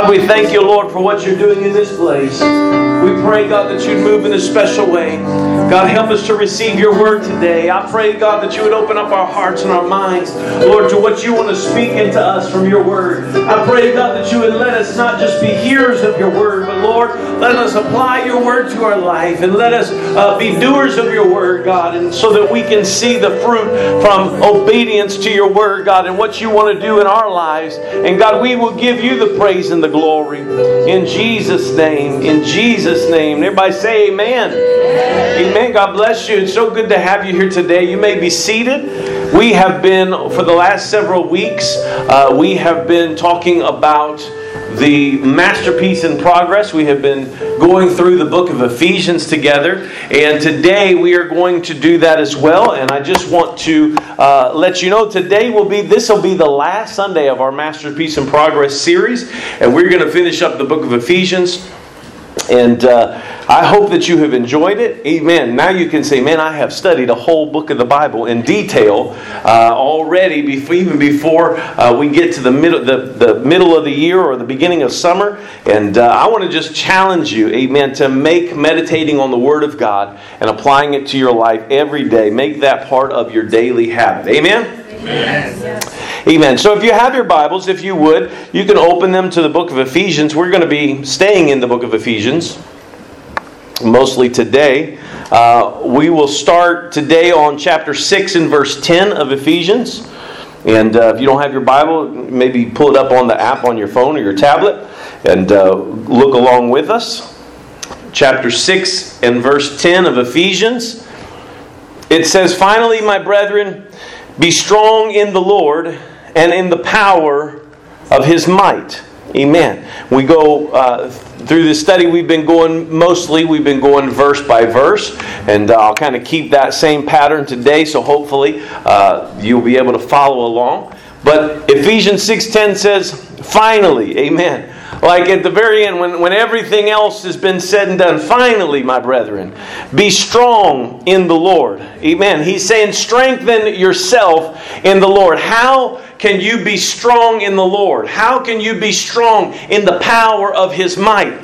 God, we thank you, Lord, for what you're doing in this place. We pray, God, that you'd move in a special way. God, help us to receive your word today. I pray, God, that you would open up our hearts and our minds, Lord, to what you want to speak into us from your word. I pray, God, that you would let us not just be hearers of your word, but Lord, let us apply your word to our life and let us uh, be doers of your word, God, and so that we can see the fruit from obedience to your word, God, and what you want to do in our lives. And God, we will give you the praise and the glory. In Jesus' name. In Jesus' name. Everybody say amen. Amen. amen. God bless you. It's so good to have you here today. You may be seated. We have been, for the last several weeks, uh, we have been talking about the masterpiece in progress. We have been going through the book of Ephesians together, and today we are going to do that as well. And I just want to uh, let you know today will be this will be the last Sunday of our masterpiece in progress series, and we're going to finish up the book of Ephesians. And uh, I hope that you have enjoyed it. Amen. Now you can say, man, I have studied a whole book of the Bible in detail uh, already, before, even before uh, we get to the middle, the, the middle of the year or the beginning of summer. And uh, I want to just challenge you, amen, to make meditating on the Word of God and applying it to your life every day. Make that part of your daily habit. Amen. Amen. Amen. So if you have your Bibles, if you would, you can open them to the book of Ephesians. We're going to be staying in the book of Ephesians mostly today. Uh, we will start today on chapter 6 and verse 10 of Ephesians. And uh, if you don't have your Bible, maybe pull it up on the app on your phone or your tablet and uh, look along with us. Chapter 6 and verse 10 of Ephesians. It says, Finally, my brethren, be strong in the Lord and in the power of his might. Amen. We go uh, through this study, we've been going mostly, we've been going verse by verse, and uh, I'll kind of keep that same pattern today, so hopefully uh, you'll be able to follow along. But Ephesians 6.10 says, finally, amen. Like at the very end, when, when everything else has been said and done, finally, my brethren, be strong in the Lord. Amen. He's saying, strengthen yourself in the Lord. How can you be strong in the Lord? How can you be strong in the power of His might?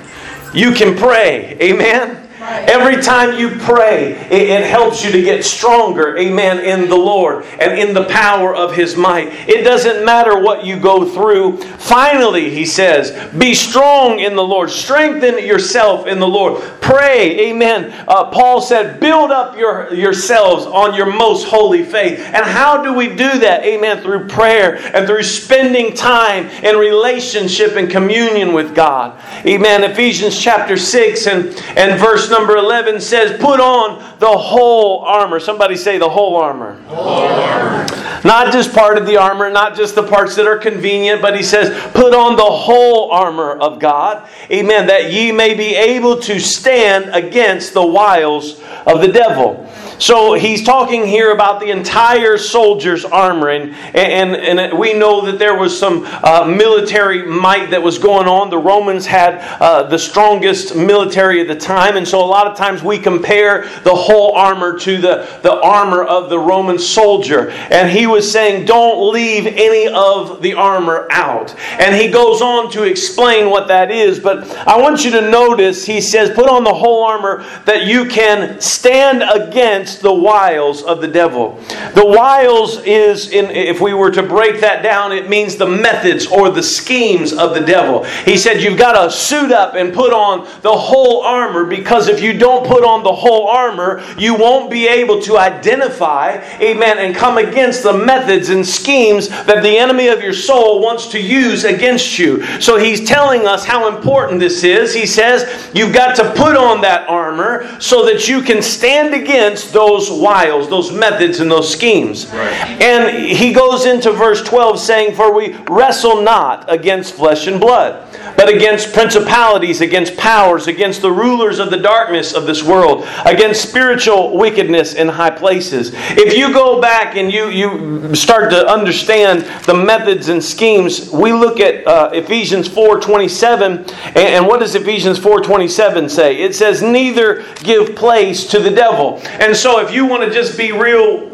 You can pray. Amen. Every time you pray, it, it, helps you to get stronger, amen, in the Lord and in the power of His might. It doesn't matter what you go through. Finally, He says, be strong in the Lord. Strengthen yourself in the Lord. Pray, amen. Uh, Paul said, build up your, yourselves on your most holy faith. And how do we do that? Amen. Through prayer and through spending time in relationship and communion with God. Amen. Ephesians chapter 6 and, and verse number 11 says, Put on the whole armor. Somebody say the whole armor. Whole armor. Not just part of the armor, not just the parts that are convenient, but he says, Put on the whole armor of God. Amen. That ye may be able to stand against the wiles of the devil. So he's talking here about the entire soldier's armor, and, and, and we know that there was some uh, military might that was going on. The Romans had uh, the strongest military at the time, and so a lot of times we compare the whole armor to the, the armor of the Roman soldier. And he was saying, Don't leave any of the armor out. And he goes on to explain what that is, but I want you to notice he says, Put on the whole armor that you can stand against against the wiles of the devil. The wiles is, in, if we were to break that down, it means the methods or the schemes of the devil. He said, You've got to suit up and put on the whole armor because if you don't put on the whole armor, you won't be able to identify, amen, and come against the methods and schemes that the enemy of your soul wants to use against you. So he's telling us how important this is. He says, You've got to put on that armor so that you can stand against those wiles, those methods, and those schemes. Right. And he goes into verse 12 saying, For we wrestle not against flesh and blood, but against principalities, against powers, against the rulers of the darkness of this world, against spiritual wickedness in high places. If you go back and you, you start to understand the methods and schemes, we look at uh, Ephesians 4.27, and, and what does Ephesians 4.27 say? It says, Neither give place to the devil. And so so if you want to just be real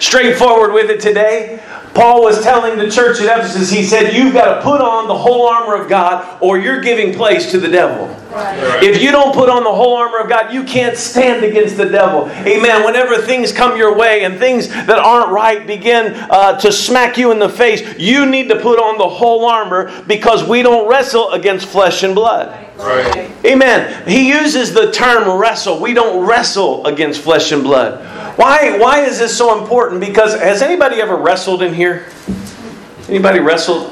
straightforward with it today, Paul was telling the church at Ephesus, he said, You've got to put on the whole armor of God or you're giving place to the devil. Right. If you don't put on the whole armor of God, you can't stand against the devil. Amen. Whenever things come your way and things that aren't right begin uh, to smack you in the face, you need to put on the whole armor because we don't wrestle against flesh and blood. Right. Amen. He uses the term wrestle. We don't wrestle against flesh and blood. Why, why is this so important? Because has anybody ever wrestled in here? Anybody wrestled?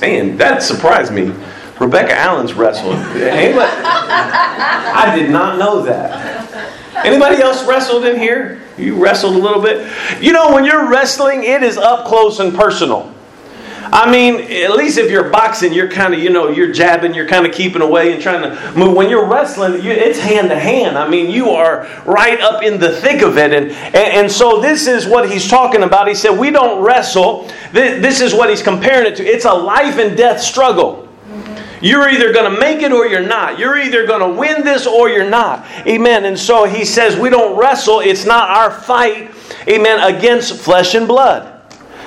Man, that surprised me. Rebecca Allen's wrestled. Anybody? I did not know that. Anybody else wrestled in here? You wrestled a little bit? You know, when you're wrestling, it is up close and personal. I mean, at least if you're boxing, you're kind of, you know, you're jabbing, you're kind of keeping away and trying to move. When you're wrestling, you, it's hand to hand. I mean, you are right up in the thick of it. And, and, and so this is what he's talking about. He said, We don't wrestle. This, this is what he's comparing it to. It's a life and death struggle. You're either going to make it or you're not. You're either going to win this or you're not. Amen. And so he says, We don't wrestle. It's not our fight, amen, against flesh and blood.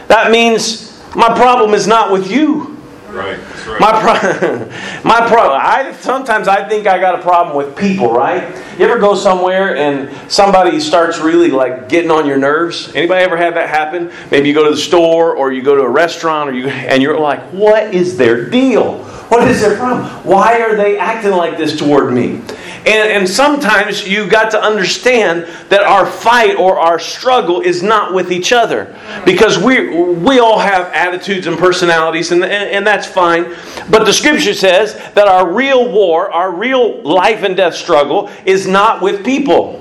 That means my problem is not with you. Right. My problem. my problem. I sometimes I think I got a problem with people. Right. You ever go somewhere and somebody starts really like getting on your nerves? Anybody ever had that happen? Maybe you go to the store or you go to a restaurant or you and you're like, what is their deal? What is their problem? Why are they acting like this toward me? And, and sometimes you've got to understand that our fight or our struggle is not with each other. Because we, we all have attitudes and personalities, and, and, and that's fine. But the scripture says that our real war, our real life and death struggle, is not with people.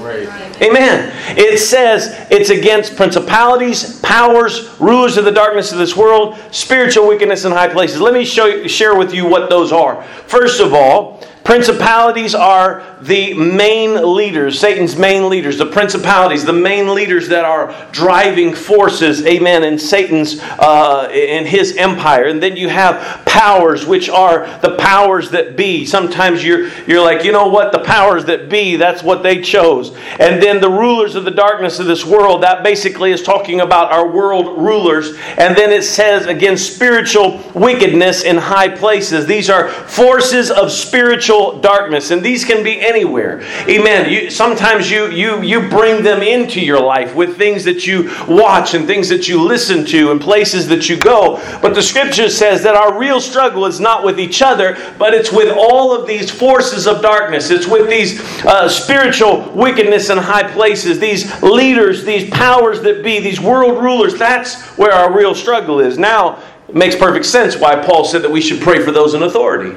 Right. Amen. It says it's against principalities, powers, rulers of the darkness of this world, spiritual wickedness in high places. Let me show you, share with you what those are. First of all, Principalities are the main leaders, Satan's main leaders, the principalities, the main leaders that are driving forces, amen, in Satan's, uh, in his empire. And then you have powers, which are the powers that be. Sometimes you're, you're like, you know what, the powers that be, that's what they chose. And then the rulers of the darkness of this world, that basically is talking about our world rulers. And then it says, again, spiritual wickedness in high places. These are forces of spiritual spiritual darkness, and these can be anywhere. Amen. You, sometimes you, you, you bring them into your life with things that you watch and things that you listen to and places that you go. But the scripture says that our real struggle is not with each other, but it's with all of these forces of darkness. It's with these uh, spiritual wickedness in high places, these leaders, these powers that be, these world rulers. That's where our real struggle is. Now, it makes perfect sense why Paul said that we should pray for those in authority.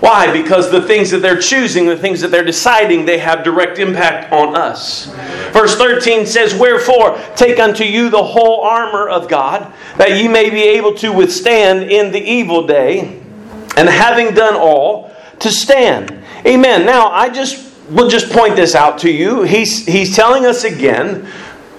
Why? Because the things that they're choosing, the things that they're deciding, they have direct impact on us. Verse 13 says, Wherefore, take unto you the whole armor of God, that ye may be able to withstand in the evil day, and having done all, to stand. Amen. Now, I just will just point this out to you. He's, he's telling us again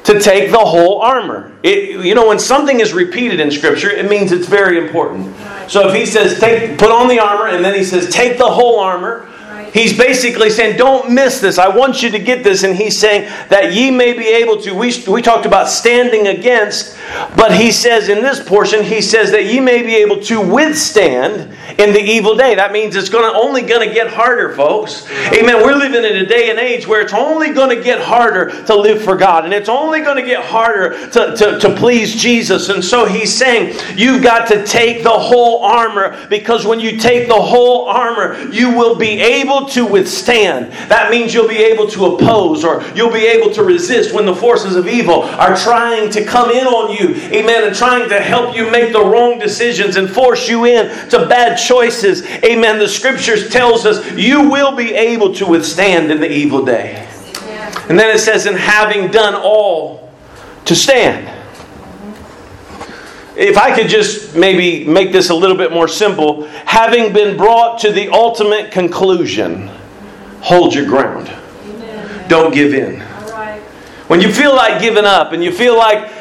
to take the whole armor. It, you know, when something is repeated in Scripture, it means it's very important. So if he says, take, put on the armor, and then he says, take the whole armor, He's basically saying, don't miss this. I want you to get this. And he's saying that ye may be able to. We, we talked about standing against, but he says in this portion, he says that ye may be able to withstand in the evil day. That means it's going to, only going to get harder, folks. Amen. We're living in a day and age where it's only going to get harder to live for God. And it's only going to get harder to, to, to please Jesus. And so he's saying, you've got to take the whole armor because when you take the whole armor, you will be able to withstand. That means you'll be able to oppose or you'll be able to resist when the forces of evil are trying to come in on you. Amen. And trying to help you make the wrong decisions and force you in to bad choices. Amen. The scriptures tells us you will be able to withstand in the evil day. And then it says, in having done all to stand. If I could just maybe make this a little bit more simple, having been brought to the ultimate conclusion, hold your ground. Don't give in. When you feel like giving up and you feel like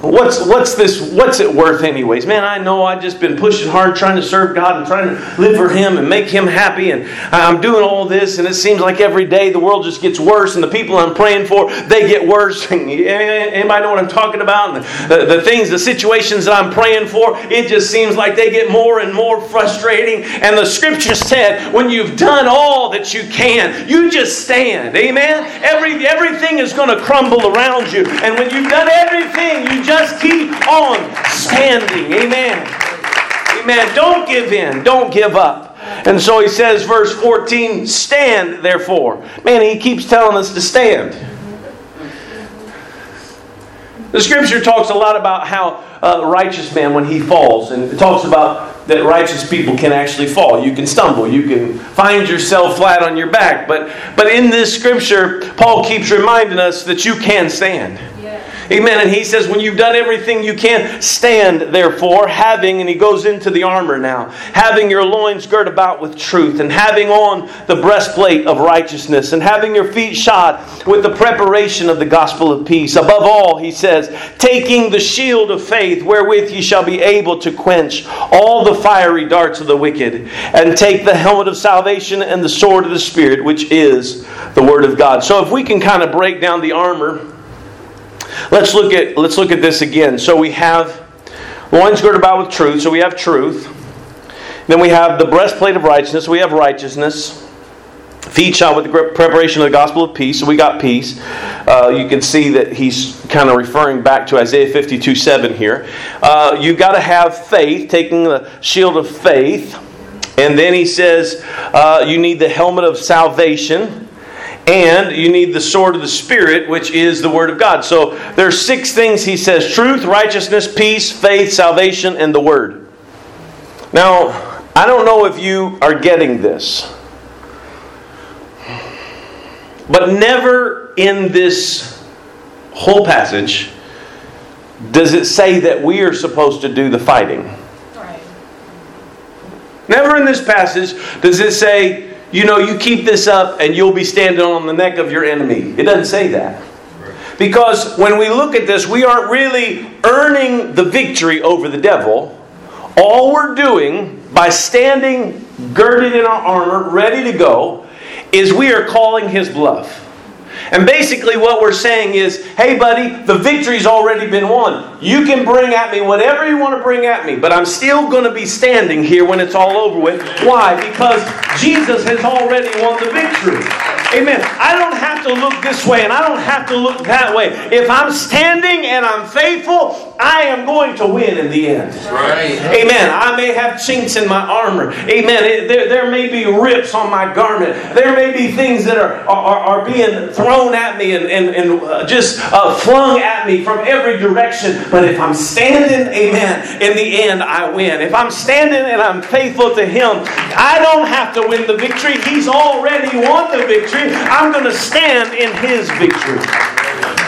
what's what's this what's it worth anyways? Man i know i've just been pushing hard trying to serve god and trying to live for him and make him happy and i'm doing all this and it seems like every day the world just gets worse and the people i'm praying for they get worse. Anybody know what i'm talking about? And the, the, things the situations that i'm praying for it just seems like they get more and more frustrating. And the scripture said when you've done all that you can you just stand. Amen? Every everything is going to crumble around you. And when you've done everything you just keep on standing. Amen. Amen. Don't give in. Don't give up. And so he says, verse 14, stand therefore. Man, he keeps telling us to stand. The scripture talks a lot about how uh, a righteous man, when he falls, and it talks about that righteous people can actually fall. You can stumble. You can find yourself flat on your back. But, but in this scripture, Paul keeps reminding us that you can stand. Amen. And he says, when you've done everything you can, stand therefore, having, and he goes into the armor now, having your loins girt about with truth, and having on the breastplate of righteousness, and having your feet shod with the preparation of the gospel of peace. Above all, he says, taking the shield of faith, wherewith ye shall be able to quench all the fiery darts of the wicked, and take the helmet of salvation and the sword of the Spirit, which is the word of God. So if we can kind of break down the armor, Let's look at let's look at this again. So we have loins girded about with truth. So we have truth. Then we have the breastplate of righteousness. We have righteousness. Feet shod with the preparation of the gospel of peace. So we got peace. Uh, you can see that he's kind of referring back to Isaiah 52 7 here. Uh, you've got to have faith, taking the shield of faith. And then he says uh, you need the helmet of salvation. And you need the sword of the Spirit, which is the Word of God. So there's six things he says truth, righteousness, peace, faith, salvation, and the Word. Now, I don't know if you are getting this, but never in this whole passage does it say that we are supposed to do the fighting. Never in this passage does it say you know, you keep this up and you'll be standing on the neck of your enemy. It doesn't say that. Because when we look at this, we aren't really earning the victory over the devil. All we're doing by standing girded in our armor, ready to go, is we are calling his bluff. And basically, what we're saying is hey, buddy, the victory's already been won. You can bring at me whatever you want to bring at me, but I'm still going to be standing here when it's all over with. Why? Because Jesus has already won the victory. Amen. I don't have to look this way and I don't have to look that way. If I'm standing and I'm faithful, I am going to win in the end. Right. Amen. I may have chinks in my armor. Amen. It, there, there may be rips on my garment. There may be things that are, are, are being thrown at me and, and, and uh, just uh, flung at me from every direction. But if I'm standing, amen, in the end, I win. If I'm standing and I'm faithful to Him, I don't have to win the victory. He's already won the victory. I'm going to stand in His victory.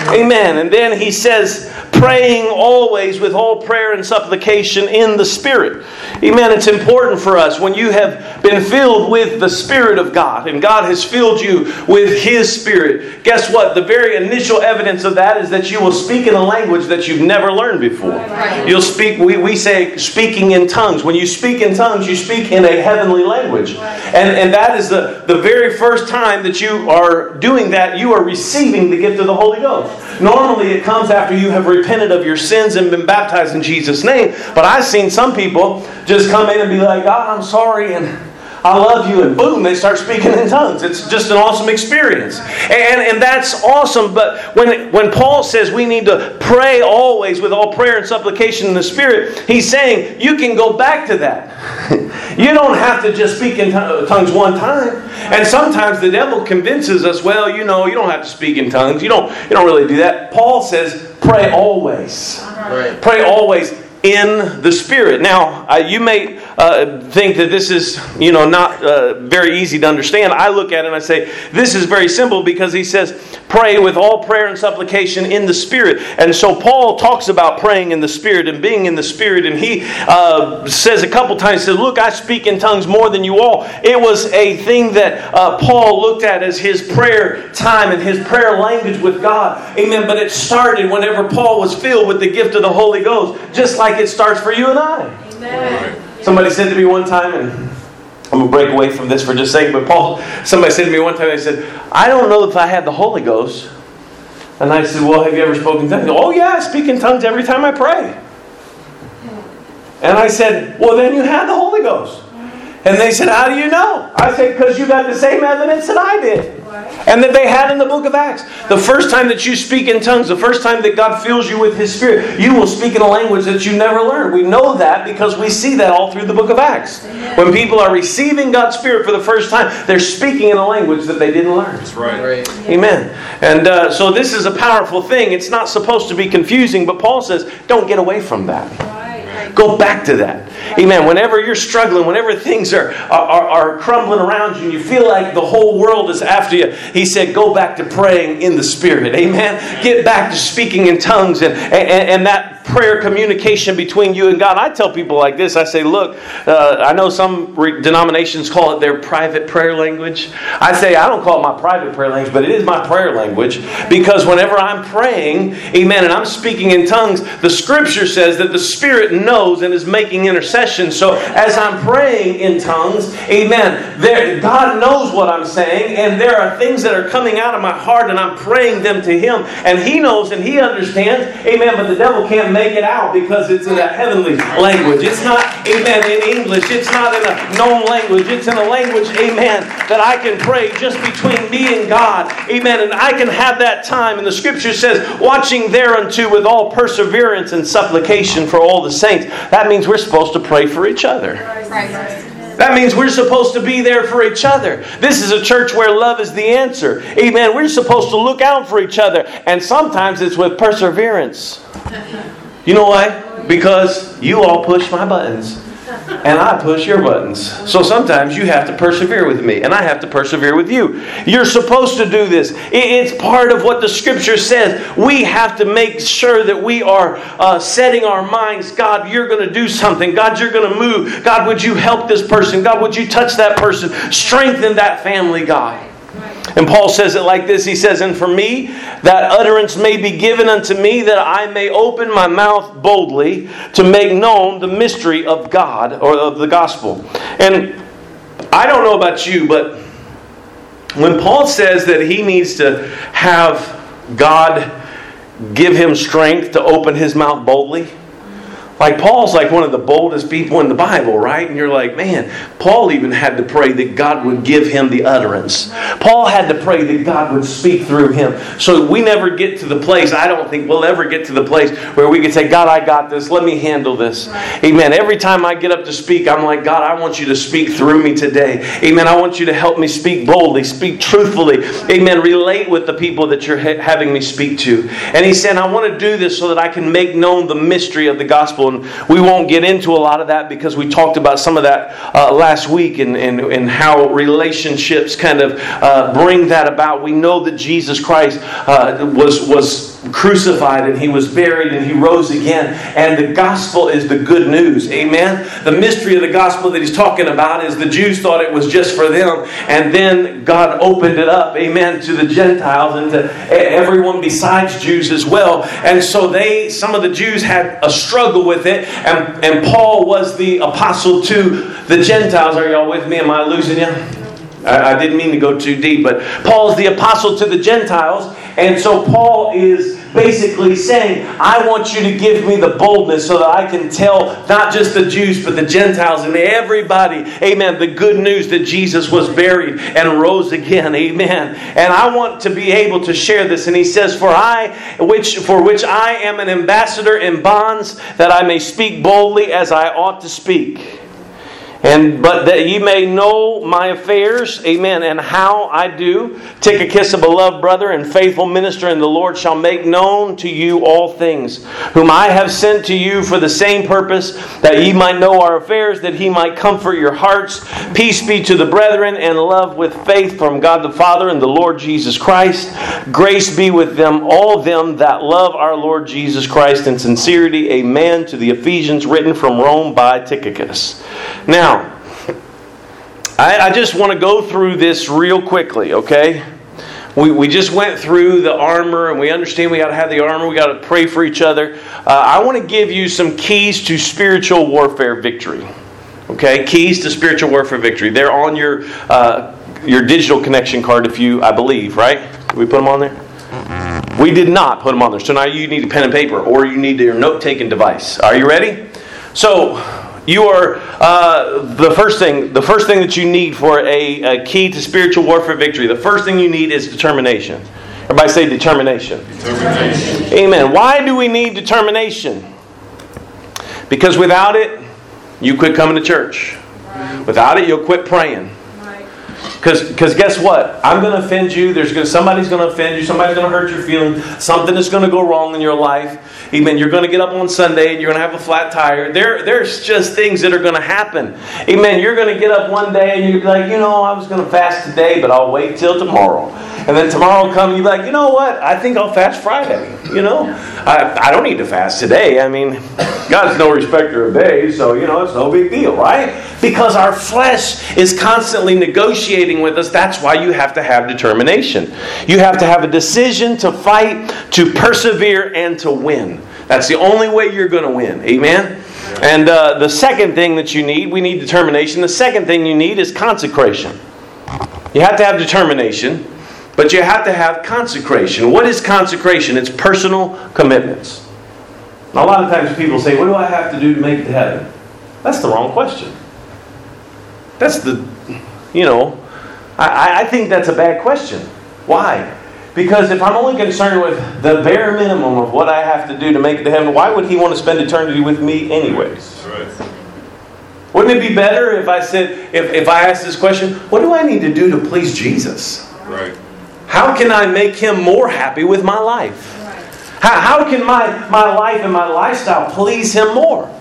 Amen. And then He says, praying always with all prayer and supplication in the Spirit. Amen. It's important for us when you have been filled with the Spirit of God and God has filled you with His Spirit. Guess what? The very initial evidence of that is that you will speak in a language that you've never learned before. You'll speak, we, we say speaking in tongues. When you speak in tongues, you speak in a heavenly language. And, and that is the, the very first time that you are doing that, you are receiving the gift of the Holy Ghost. Normally, it comes after you have repented of your sins and been baptized in Jesus' name. But I've seen some people just come in and be like, God, I'm sorry, and I love you, and boom, they start speaking in tongues. It's just an awesome experience. And, and that's awesome. But when, when Paul says we need to pray always with all prayer and supplication in the Spirit, he's saying you can go back to that. you don't have to just speak in tongues one time. And sometimes the devil convinces us, well, you know, you don't have to speak in tongues. You don't, you don't really do that. Paul says, pray always. Right. Pray always in the Spirit. Now, uh, you may uh, think that this is, you know, not uh, very easy to understand, I look at it and I say, this is very simple because he says, pray with all prayer and supplication in the Spirit. And so Paul talks about praying in the Spirit and being in the Spirit. And he uh, says a couple times, says, look, I speak in tongues more than you all. It was a thing that uh, Paul looked at as his prayer time and his prayer language with God. Amen. But it started whenever Paul was filled with the gift of the Holy Ghost, just like it starts for you and I. Amen. Somebody said to me one time, and I'm gonna break away from this for just a second, but Paul, somebody said to me one time, they said, I don't know if I had the Holy Ghost. And I said, Well, have you ever spoken tongues? Oh, yeah, I speak in tongues every time I pray. And I said, Well, then you had the Holy Ghost. And they said, How do you know? I said, Because you got the same evidence that I did. And that they had in the book of Acts. The first time that you speak in tongues, the first time that God fills you with His Spirit, you will speak in a language that you never learned. We know that because we see that all through the book of Acts. When people are receiving God's Spirit for the first time, they're speaking in a language that they didn't learn. That's right. Amen. And uh, so this is a powerful thing. It's not supposed to be confusing, but Paul says, don't get away from that. Go back to that. Amen. Whenever you're struggling, whenever things are, are, are crumbling around you, and you feel like the whole world is after you, he said, go back to praying in the Spirit. Amen. Get back to speaking in tongues and, and, and that prayer communication between you and God. I tell people like this I say, look, uh, I know some re- denominations call it their private prayer language. I say, I don't call it my private prayer language, but it is my prayer language because whenever I'm praying, amen, and I'm speaking in tongues, the scripture says that the Spirit knows and is making intercession. So as I'm praying in tongues, amen, there, God knows what I'm saying, and there are things that are coming out of my heart, and I'm praying them to Him, and He knows and He understands, amen, but the devil can't make it out because it's in a heavenly language. It's not, amen, in English. It's not in a known language. It's in a language, amen, that I can pray just between me and God. Amen. And I can have that time. And the scripture says, watching thereunto with all perseverance and supplication for all the saints. That means we're supposed to pray for each other. That means we're supposed to be there for each other. This is a church where love is the answer. Amen. We're supposed to look out for each other. And sometimes it's with perseverance. You know why? Because you all push my buttons. And I push your buttons. So sometimes you have to persevere with me, and I have to persevere with you. You're supposed to do this. It's part of what the scripture says. We have to make sure that we are uh, setting our minds God, you're going to do something. God, you're going to move. God, would you help this person? God, would you touch that person? Strengthen that family, God. And Paul says it like this He says, And for me, that utterance may be given unto me, that I may open my mouth boldly to make known the mystery of God or of the gospel. And I don't know about you, but when Paul says that he needs to have God give him strength to open his mouth boldly, like Paul's like one of the boldest people in the Bible, right? And you're like, man, Paul even had to pray that God would give him the utterance. Paul had to pray that God would speak through him. So we never get to the place, I don't think we'll ever get to the place where we can say, God, I got this. Let me handle this. Amen. Every time I get up to speak, I'm like, God, I want you to speak through me today. Amen. I want you to help me speak boldly, speak truthfully. Amen. Relate with the people that you're having me speak to. And he said, I want to do this so that I can make known the mystery of the gospel and we won't get into a lot of that because we talked about some of that uh, last week and, and, and how relationships kind of uh, bring that about. We know that Jesus Christ uh, was, was crucified and he was buried and he rose again. And the gospel is the good news. Amen. The mystery of the gospel that he's talking about is the Jews thought it was just for them. And then God opened it up, amen, to the Gentiles and to everyone besides Jews as well. And so they, some of the Jews had a struggle with it. And, and Paul was the apostle to the Gentiles. Are y'all with me? Am I losing you? I, didn't mean to go too deep, but Paul's the apostle to the Gentiles. And so Paul is basically saying, I want you to give me the boldness so that I can tell not just the Jews, but the Gentiles and everybody, amen, the good news that Jesus was buried and rose again, amen. And I want to be able to share this. And he says, For I, which for which I am an ambassador in bonds, that I may speak boldly as I ought to speak. And but that ye may know my affairs, amen, and how I do. Tychicus of beloved brother and faithful minister and the Lord shall make known to you all things, whom I have sent to you for the same purpose, that ye might know our affairs, that he might comfort your hearts. Peace be to the brethren, and love with faith from God the Father and the Lord Jesus Christ. Grace be with them, all them that love our Lord Jesus Christ in sincerity. Amen. To the Ephesians written from Rome by Tychicus. Now, I, I just want to go through this real quickly, okay? We, we just went through the armor and we understand we got to have the armor, we got to pray for each other. Uh, I want to give you some keys to spiritual warfare victory. Okay, keys to spiritual warfare victory. They're on your uh, your digital connection card, if you, I believe, right? Did we put them on there? We did not put them on there. So now you need a pen and paper, or you need your note taking device. Are you ready? So you are uh, the first thing. The first thing that you need for a, a, key to spiritual warfare victory. The first thing you need is determination. Everybody say determination. determination. Amen. Why do we need determination? Because without it, you quit coming to church. Without it, you'll quit praying. Because guess what? I'm going to offend you. There's gonna, somebody's going to offend you. Somebody's going to hurt your feelings. Something is going to go wrong in your life. Amen. You're going to get up on Sunday and you're going to have a flat tire. There, there's just things that are going to happen. Amen. You're going to get up one day and you're like, you know, I was going to fast today, but I'll wait till tomorrow. And then tomorrow come you're like, you know what? I think I'll fast Friday. You know, I, I don't need to fast today. I mean, God's no respecter of days, so, you know, it's no big deal, right? Because our flesh is constantly negotiating with us. That's why you have to have determination. You have to have a decision to fight, to persevere, and to win. That's the only way you're going to win. Amen? And uh, the second thing that you need, we need determination. The second thing you need is consecration. You have to have determination. But you have to have consecration. What is consecration? It's personal commitments. Now, a lot of times people say, What do I have to do to make it to heaven? That's the wrong question. That's the, you know, I, I think that's a bad question. Why? Because if I'm only concerned with the bare minimum of what I have to do to make it to heaven, why would he want to spend eternity with me anyways? Right. Wouldn't it be better if I said, if, if I asked this question, what do I need to do to please Jesus? Right. How can I make him more happy with my life? How, how can my, my life and my lifestyle please him more?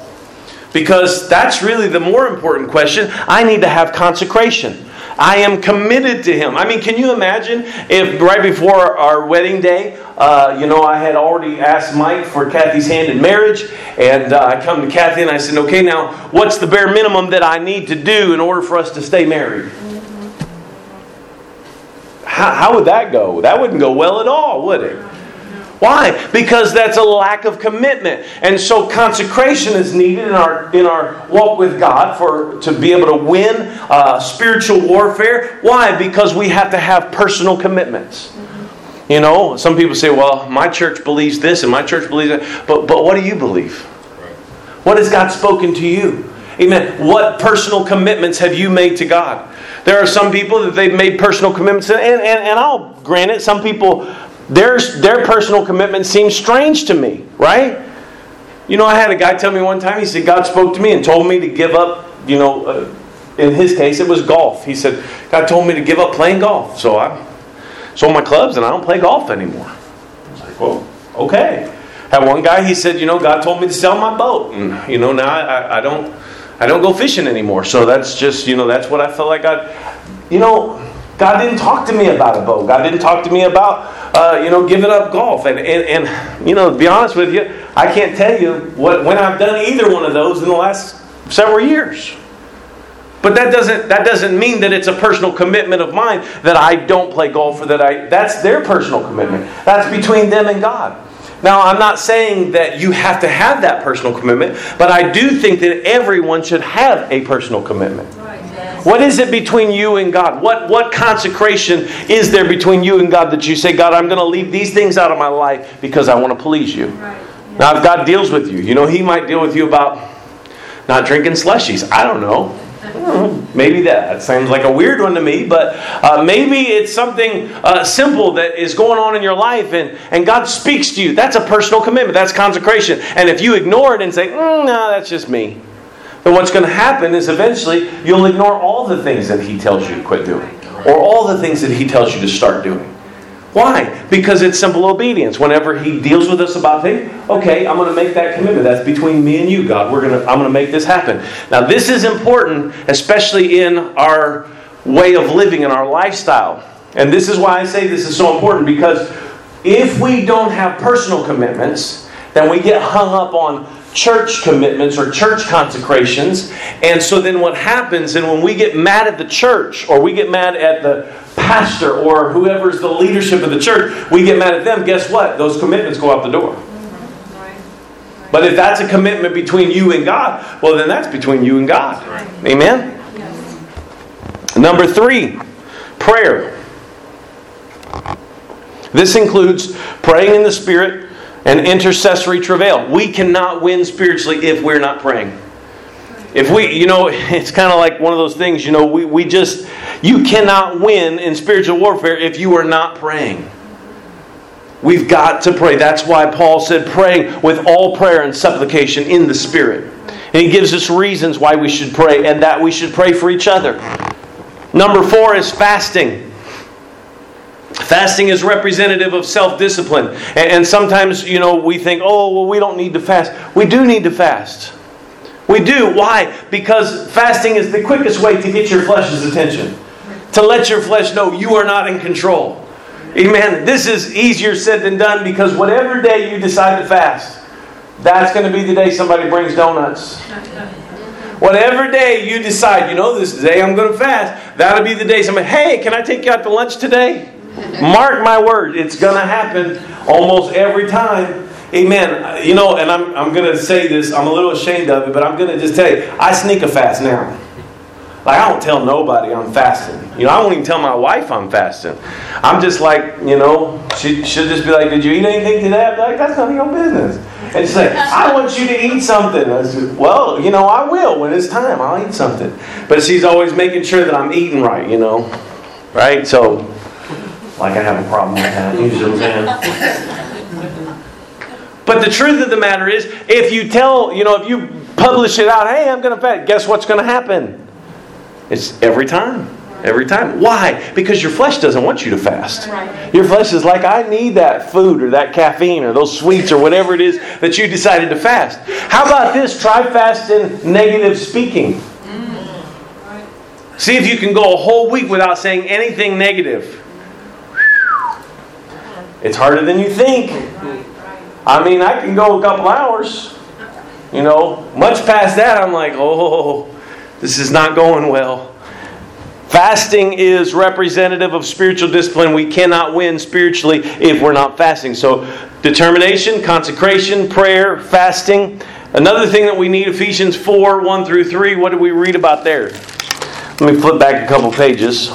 Because that's really the more important question. I need to have consecration. I am committed to him. I mean, can you imagine if right before our wedding day, uh, you know, I had already asked Mike for Kathy's hand in marriage, and uh, I come to Kathy and I said, okay, now what's the bare minimum that I need to do in order for us to stay married? How, how would that go? That wouldn't go well at all, would it? Why? Because that's a lack of commitment. And so consecration is needed in our in our walk with God for to be able to win uh, spiritual warfare. Why? Because we have to have personal commitments. You know, some people say, "Well, my church believes this and my church believes that," but but what do you believe? What has God spoken to you? Amen. What personal commitments have you made to God? There are some people that they've made personal commitments, and, and, and I'll grant it, some people, their, their personal commitment seems strange to me, right? You know, I had a guy tell me one time, he said, God spoke to me and told me to give up, you know, uh, in his case, it was golf. He said, God told me to give up playing golf. So I sold my clubs and I don't play golf anymore. I was like, well, okay. Had one guy, he said, you know, God told me to sell my boat. And, you know, now I, I don't I don't go fishing anymore. So that's just, you know, that's what I felt like God, you know, God didn't talk to me about a boat. God didn't talk to me about, uh, you know, giving up golf. And, and, and, you know, to be honest with you, I can't tell you what, when I've done either one of those in the last several years. But that doesn't that doesn't mean that it's a personal commitment of mine that I don't play golf or that I that's their personal commitment. That's between them and God. Now, I'm not saying that you have to have that personal commitment, but I do think that everyone should have a personal commitment. What is it between you and God? What, what consecration is there between you and God that you say, God, I'm going to leave these things out of my life because I want to please you? Now, if God deals with you, you know, He might deal with you about not drinking slushies. I don't know. Maybe that. That sounds like a weird one to me, but uh, maybe it's something uh, simple that is going on in your life and, and God speaks to you. That's a personal commitment. That's consecration. And if you ignore it and say, mm, no, that's just me. Then what's going to happen is eventually you'll ignore all the things that He tells you to quit doing, or all the things that He tells you to start doing. Why? Because it's simple obedience. Whenever He deals with us about things, okay, I'm going to make that commitment. That's between me and you, God. We're going to, I'm going to make this happen. Now, this is important, especially in our way of living and our lifestyle. And this is why I say this is so important because if we don't have personal commitments, then we get hung up on church commitments or church consecrations. And so then what happens, and when we get mad at the church or we get mad at the pastor or whoever's the leadership of the church, we get mad at them, guess what? Those commitments go out the door. But if that's a commitment between you and God, well, then that's between you and God. Amen? Number three, prayer. This includes praying in the Spirit and intercessory travail. We cannot win spiritually if we're not praying. If we, you know, it's kind of like one of those things, you know, we, we just, you cannot win in spiritual warfare if you are not praying. We've got to pray. That's why Paul said, praying with all prayer and supplication in the Spirit. And he gives us reasons why we should pray and that we should pray for each other. Number four is fasting. Fasting is representative of self discipline. And sometimes, you know, we think, oh, well, we don't need to fast. We do need to fast. We do. Why? Because fasting is the quickest way to get your flesh's attention, to let your flesh know you are not in control. Amen. This is easier said than done because whatever day you decide to fast, that's going to be the day somebody brings donuts. Whatever day you decide, you know, this day I'm going to fast, that'll be the day somebody, hey, can I take you out to lunch today? Mark my word, it's going to happen almost every time. Amen. You know, and I'm, I'm going to say this, I'm a little ashamed of it, but I'm going to just tell you, I sneak a fast now. Like, I don't tell nobody I'm fasting. You know, I won't even tell my wife I'm fasting. I'm just like, you know, she, she'll just be like, Did you eat anything today? I'm like, That's none of your business. And she's like, I want you to eat something. I said, Well, you know, I will. When it's time, I'll eat something. But she's always making sure that I'm eating right, you know. Right? So like I have a problem with that. You know what I'm saying? But the truth of the matter is, if you tell, you know, if you publish it out, hey, I'm going to fast, guess what's going to happen? It's every time. Every time. Why? Because your flesh doesn't want you to fast. Right. Your flesh is like, I need that food or that caffeine or those sweets or whatever it is that you decided to fast. How about this? Try fasting negative speaking. Mm. See if you can go a whole week without saying anything negative. It's harder than you think. I mean, I can go a couple hours. You know, much past that, I'm like, oh, this is not going well. Fasting is representative of spiritual discipline. We cannot win spiritually if we're not fasting. So, determination, consecration, prayer, fasting. Another thing that we need Ephesians 4 1 through 3. What do we read about there? Let me flip back a couple pages.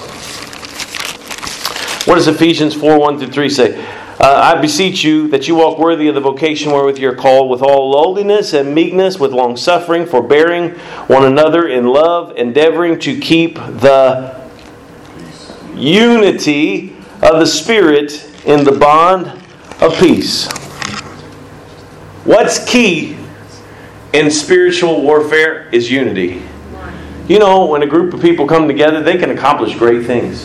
What does Ephesians 4 1 through 3 say? Uh, I beseech you that you walk worthy of the vocation wherewith you are called, with all lowliness and meekness, with long suffering, forbearing one another in love, endeavoring to keep the unity of the Spirit in the bond of peace. What's key in spiritual warfare is unity. You know, when a group of people come together, they can accomplish great things.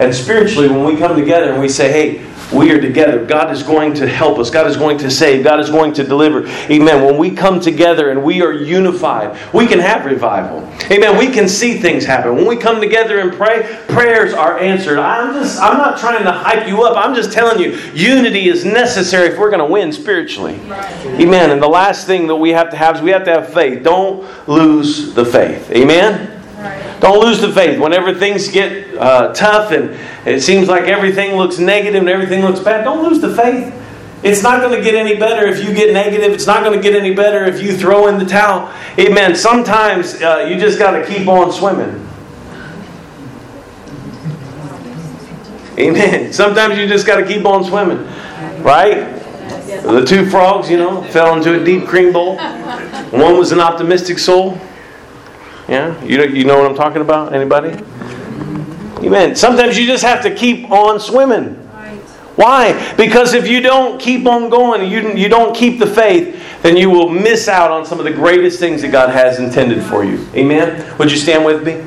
And spiritually, when we come together and we say, hey, we are together. God is going to help us. God is going to save. God is going to deliver. Amen. When we come together and we are unified, we can have revival. Amen. We can see things happen. When we come together and pray, prayers are answered. I'm just I'm not trying to hype you up. I'm just telling you, unity is necessary if we're going to win spiritually. Amen. And the last thing that we have to have is we have to have faith. Don't lose the faith. Amen. Don't lose the faith. Whenever things get uh, tough and it seems like everything looks negative and everything looks bad, don't lose the faith. It's not going to get any better if you get negative. It's not going to get any better if you throw in the towel. Amen. Sometimes uh, you just got to keep on swimming. Amen. Sometimes you just got to keep on swimming. Right? The two frogs, you know, fell into a deep cream bowl. One was an optimistic soul. Yeah? You know, you know what I'm talking about? Anybody? Amen. Sometimes you just have to keep on swimming. Why? Because if you don't keep on going, you, you don't keep the faith, then you will miss out on some of the greatest things that God has intended for you. Amen? Would you stand with me?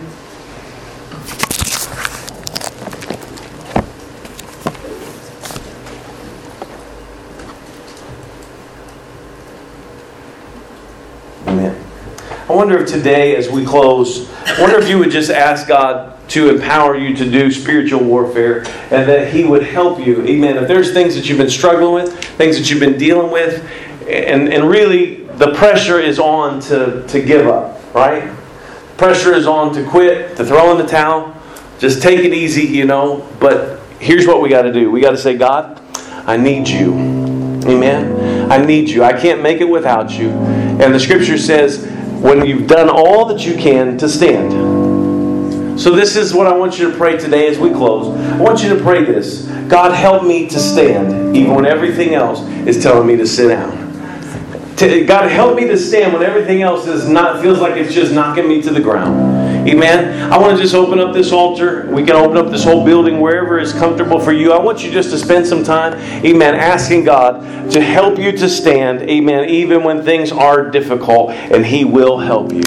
Amen. I wonder if today, as we close, I wonder if you would just ask God to empower you to do spiritual warfare and that He would help you. Amen. If there's things that you've been struggling with, things that you've been dealing with, and, and really the pressure is on to, to give up, right? Pressure is on to quit, to throw in the towel. Just take it easy, you know. But here's what we got to do we got to say, God, I need you. Amen. I need you. I can't make it without you. And the scripture says, when you've done all that you can to stand. So, this is what I want you to pray today as we close. I want you to pray this God, help me to stand, even when everything else is telling me to sit down. God, help me to stand when everything else is not feels like it's just knocking me to the ground. Amen. I want to just open up this altar. We can open up this whole building wherever is comfortable for you. I want you just to spend some time, amen, asking God to help you to stand, amen, even when things are difficult, and He will help you.